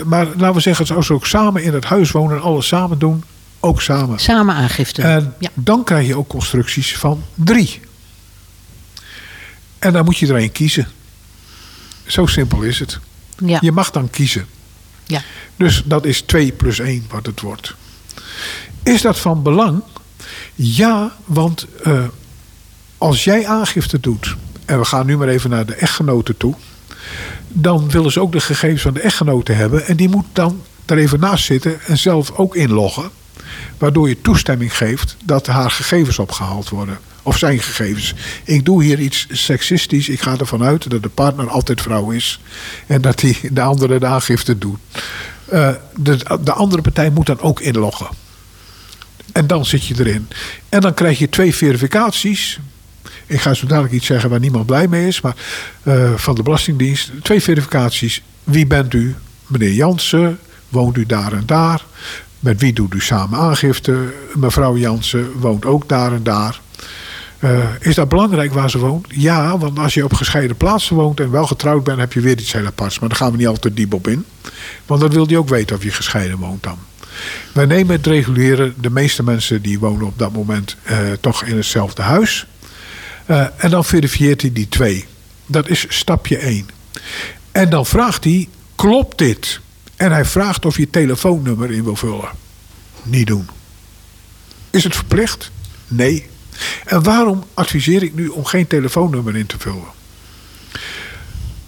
maar laten we zeggen, als ze ook samen in het huis wonen en alles samen doen, ook samen.
Samen aangifte.
En
ja.
dan krijg je ook constructies van drie. En dan moet je er een kiezen. Zo simpel is het.
Ja.
Je mag dan kiezen.
Ja.
Dus dat is 2 plus 1 wat het wordt. Is dat van belang? Ja, want eh, als jij aangifte doet, en we gaan nu maar even naar de echtgenoten toe, dan willen ze ook de gegevens van de echtgenoten hebben. En die moet dan er even naast zitten en zelf ook inloggen. Waardoor je toestemming geeft dat haar gegevens opgehaald worden. Of zijn gegevens. Ik doe hier iets seksistisch. Ik ga ervan uit dat de partner altijd vrouw is. En dat die de andere de aangifte doet. Eh, de, de andere partij moet dan ook inloggen. En dan zit je erin. En dan krijg je twee verificaties. Ik ga zo dadelijk iets zeggen waar niemand blij mee is. Maar eh, van de Belastingdienst. Twee verificaties. Wie bent u? Meneer Jansen. Woont u daar en daar? Met wie doet u samen aangifte? Mevrouw Jansen woont ook daar en daar. Eh, is dat belangrijk waar ze woont? Ja, want als je op gescheiden plaatsen woont en wel getrouwd bent, heb je weer iets heel aparts. Maar daar gaan we niet altijd diep op in. Want dan wil hij ook weten of je gescheiden woont dan. Wij nemen het reguleren. De meeste mensen die wonen op dat moment eh, toch in hetzelfde huis. Eh, en dan verifieert hij die twee. Dat is stapje 1. En dan vraagt hij, klopt dit? En hij vraagt of je telefoonnummer in wil vullen. Niet doen. Is het verplicht? Nee. En waarom adviseer ik nu om geen telefoonnummer in te vullen?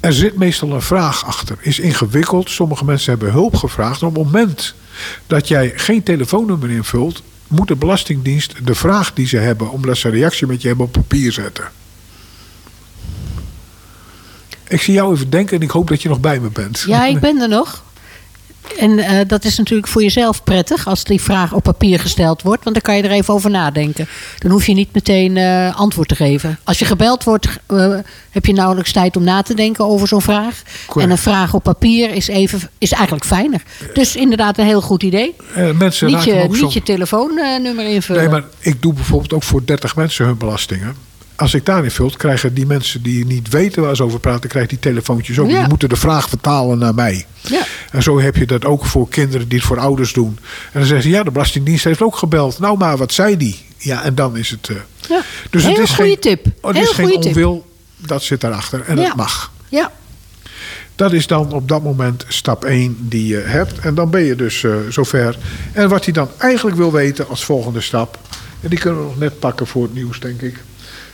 Er zit meestal een vraag achter. Is ingewikkeld. Sommige mensen hebben hulp gevraagd. Op het moment dat jij geen telefoonnummer invult, moet de Belastingdienst de vraag die ze hebben, omdat ze reactie met je hebben, op papier zetten. Ik zie jou even denken en ik hoop dat je nog bij me bent.
Ja, ik ben er nog. En eh, dat is natuurlijk voor jezelf prettig als die vraag op papier gesteld wordt. Want dan kan je er even over nadenken. Dan hoef je niet meteen eh, antwoord te geven. Als je gebeld wordt, eh, heb je nauwelijks tijd om na te denken over zo'n vraag.
Correct.
En een vraag op papier is, even, is eigenlijk fijner. Dus inderdaad een heel goed idee.
Mensen
Niet je,
ook
niet
soms-
je telefoonnummer invullen.
Nee, maar ik doe bijvoorbeeld ook voor 30 mensen hun belastingen. Als ik daarin vult, krijgen die mensen die niet weten waar ze over praten, krijgen die telefoontjes ook.
Ja.
Die moeten de vraag vertalen naar mij.
Ja.
En zo heb je dat ook voor kinderen die het voor ouders doen. En dan zeggen ze, ja, de Belastingdienst heeft ook gebeld. Nou, maar wat zei die? Ja, en dan is het. eh,
Ja.
Dus
Heel
het is
goede
geen,
tip.
Het
Heel
is geen
goede tip.
onwil, dat zit daarachter. En dat mag.
Ja.
Dat is dan op dat moment stap 1 die je hebt. En dan ben je dus eh, zover. En wat hij dan eigenlijk wil weten als volgende stap... en die kunnen we nog net pakken voor het nieuws, denk ik...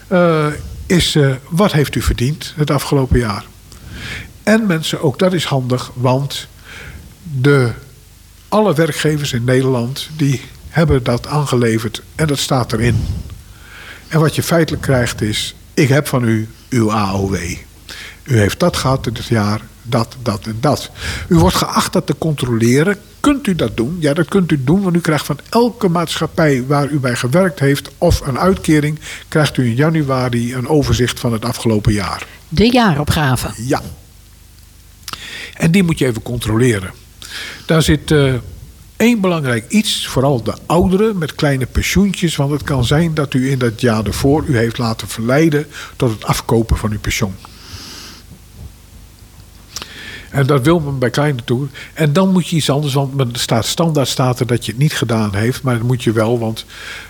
eh, is eh, wat heeft u verdiend het afgelopen jaar? En mensen, ook dat is handig, want de, alle werkgevers in Nederland... die hebben dat aangeleverd en dat staat erin. En wat je feitelijk krijgt is... ik heb van u uw AOW. U heeft dat gehad dit jaar, dat, dat en dat. U wordt geacht dat te controleren. Kunt u dat doen? Ja, dat kunt u doen, want u krijgt van elke maatschappij waar u bij gewerkt heeft of een uitkering, krijgt u in januari een overzicht van het afgelopen jaar.
De jaaropgave.
Ja. En die moet je even controleren. Daar zit eh, één belangrijk iets, vooral de ouderen met kleine pensioentjes. Want het kan zijn dat u in dat jaar ervoor u heeft laten verleiden tot het afkopen van uw pensioen. En dat wil men bij kleine toe. En dan moet je iets anders, want men staat standaard staat er dat je het niet gedaan heeft. Maar dat moet je wel, want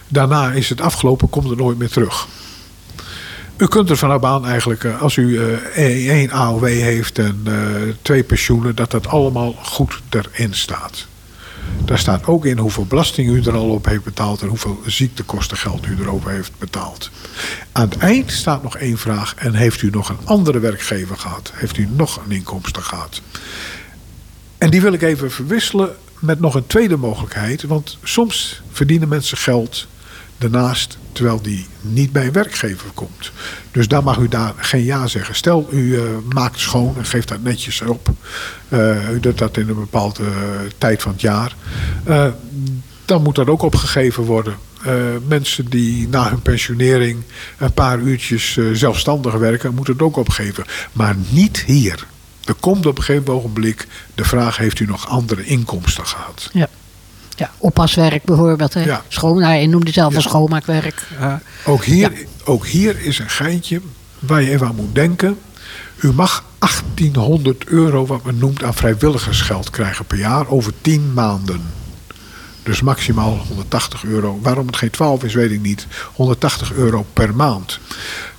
daarna is het afgelopen, komt het nooit meer terug. U kunt er vanaf aan eigenlijk, eh, als u eh, één AOW heeft en eh, twee pensioenen, dat dat allemaal goed erin staat. Daar staat ook in hoeveel belasting u er al op heeft betaald en hoeveel ziektekostengeld u erover heeft betaald. Aan het eind staat nog één vraag. En heeft u nog een andere werkgever gehad? Heeft u nog een inkomsten gehad? En die wil ik even verwisselen met nog een tweede mogelijkheid. Want soms verdienen mensen geld daarnaast terwijl die niet bij een werkgever komt. Dus dan mag u daar geen ja zeggen. Stel, u eh, maakt schoon en geeft dat netjes op. Eh, u doet dat in een bepaalde eh, tijd van het jaar. Dan moet dat ook opgegeven worden. Mensen die na hun pensionering een paar uurtjes zelfstandig werken, moeten het ook opgeven. Maar niet hier. Er komt op een gegeven ogenblik de vraag: heeft u nog andere inkomsten gehad?
Ja. Ja, oppaswerk bijvoorbeeld. Hè?
Ja.
Schoon, nou, je noemde zelf al
Ja.
schoonmaakwerk.
Ook hier, ook hier is een geintje waar je even aan moet denken. U mag 1800 euro, wat men noemt, aan vrijwilligersgeld krijgen per jaar over 10 maanden. Dus maximaal 180 euro. Waarom het geen 12 is, weet ik niet. 180 euro per maand.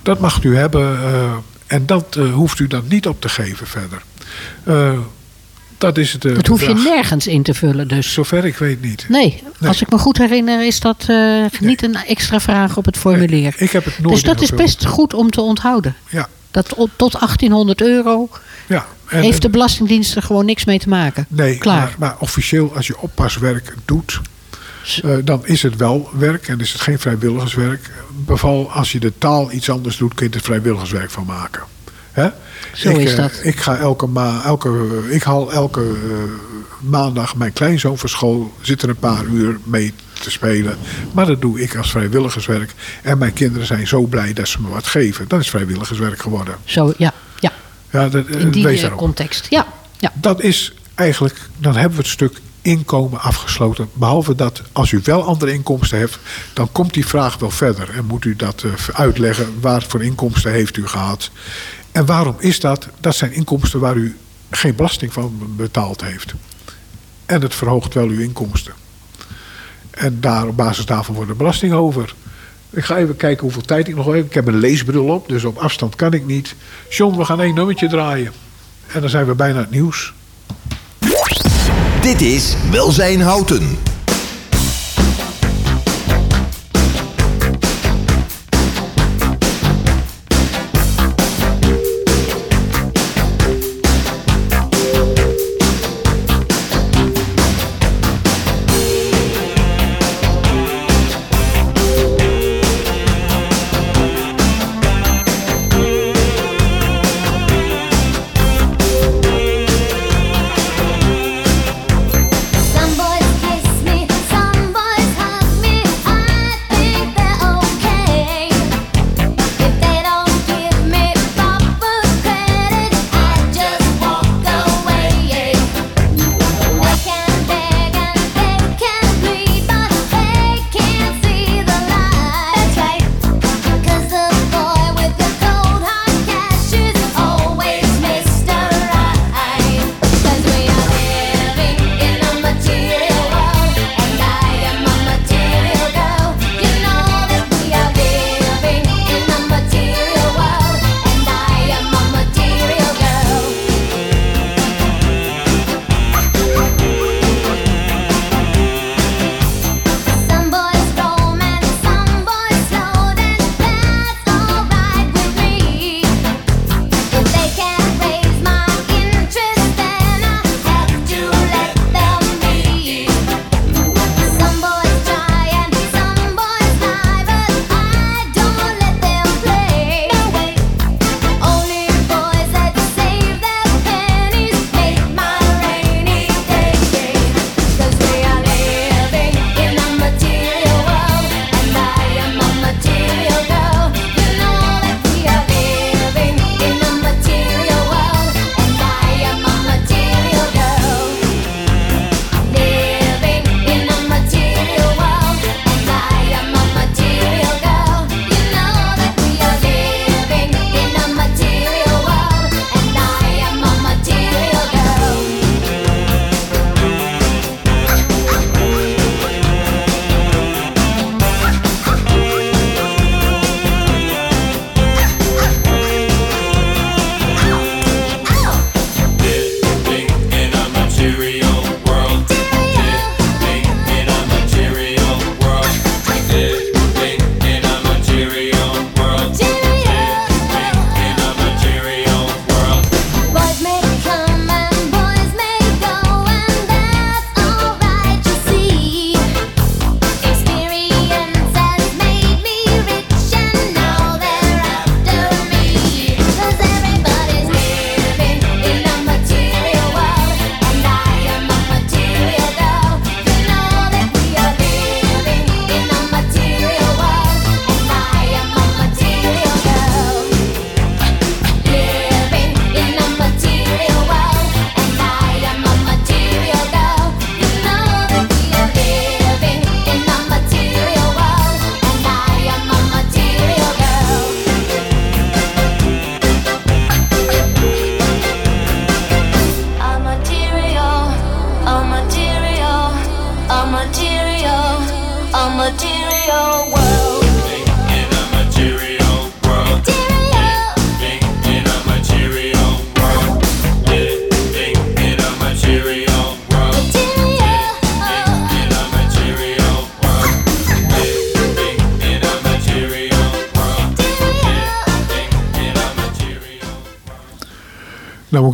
Dat mag u hebben eh, en dat eh, hoeft u dan niet op te geven verder. Eh, dat is het. eh,
dat hoef je nergens in te vullen dus.
Zover ik weet niet.
Nee, als ik me goed herinner is dat eh, niet een extra vraag op het formulier.
Ik heb het nooit
dus dat is best goed om te onthouden.
Ja.
Dat tot 1800 euro
Ja, en-
heeft de Belastingdienst er gewoon niks mee te maken.
Nee,
Klaar.
Maar, maar officieel als je oppaswerk doet, eh, dan is het wel werk en is het geen vrijwilligerswerk. Beval als je de taal iets anders doet, kun je er vrijwilligerswerk van maken. Hè?
Zo
ik,
is
eh,
dat.
Ik, ga elke ma elke, ik haal elke eh, maandag mijn kleinzoon van school, zit er een paar uur mee te spelen. Maar dat doe ik als vrijwilligerswerk. En mijn kinderen zijn zo blij dat ze me wat geven. Dat is vrijwilligerswerk geworden.
Zo, ja, ja.
Ja, dat, eh,
in die context. Ja, ja.
Dat is eigenlijk, dan hebben we het stuk inkomen afgesloten. Behalve dat als u wel andere inkomsten hebt, dan komt die vraag wel verder. En moet u dat uitleggen, waar voor inkomsten heeft u gehad. En waarom is dat? Dat zijn inkomsten waar u geen belasting van betaald heeft. En het verhoogt wel uw inkomsten. En daar, op basis daarvan wordt de belasting over. Ik ga even kijken hoeveel tijd ik nog heb. Ik heb een leesbril op, dus op afstand kan ik niet. John, we gaan één nummertje draaien. En dan zijn we bijna het nieuws.
Dit is Welzijn Houten.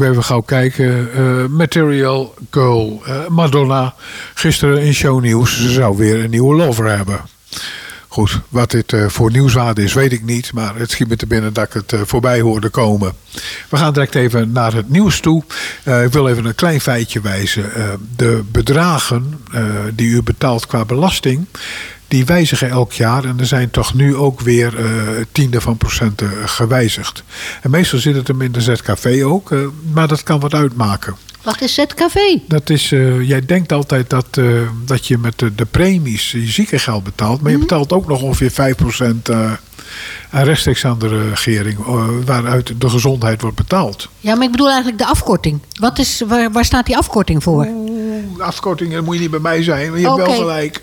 Even gauw kijken. Eh, Material Girl. Eh, Madonna. Gisteren in shownieuws. Ze zou weer een nieuwe lover hebben. Goed, wat dit eh, voor nieuwswaarde is, weet ik niet. Maar het schiet me te binnen dat ik het voorbij hoorde komen. We gaan direct even naar het nieuws toe. Ik wil even een klein feitje wijzen. De bedragen die u betaalt qua belasting... die wijzigen elk jaar. En er zijn toch nu ook weer eh tiende van procenten gewijzigd. En meestal zit het hem in de ZKV ook. eh, maar dat kan wat uitmaken.
Wat is café?
Dat is, eh, jij denkt altijd dat, eh, dat je met de, de premies je ziekengeld betaalt. Maar je betaalt ook nog ongeveer 5% eh aan rechtstreeks aan de regering. eh, waaruit de gezondheid wordt betaald.
Ja, maar ik bedoel eigenlijk de afkorting. Wat is, waar, waar staat die afkorting voor?
De afkorting dat moet je niet bij mij zijn, maar je hebt wel gelijk.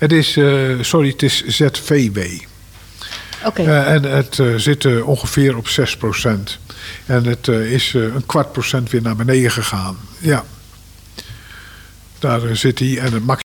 Het is, eh, sorry, het is ZVW.
Oké.
Eh, en het eh, zit ongeveer op 6%. En het is een kwart procent weer naar beneden gegaan. Ja. Daar zit hij. En het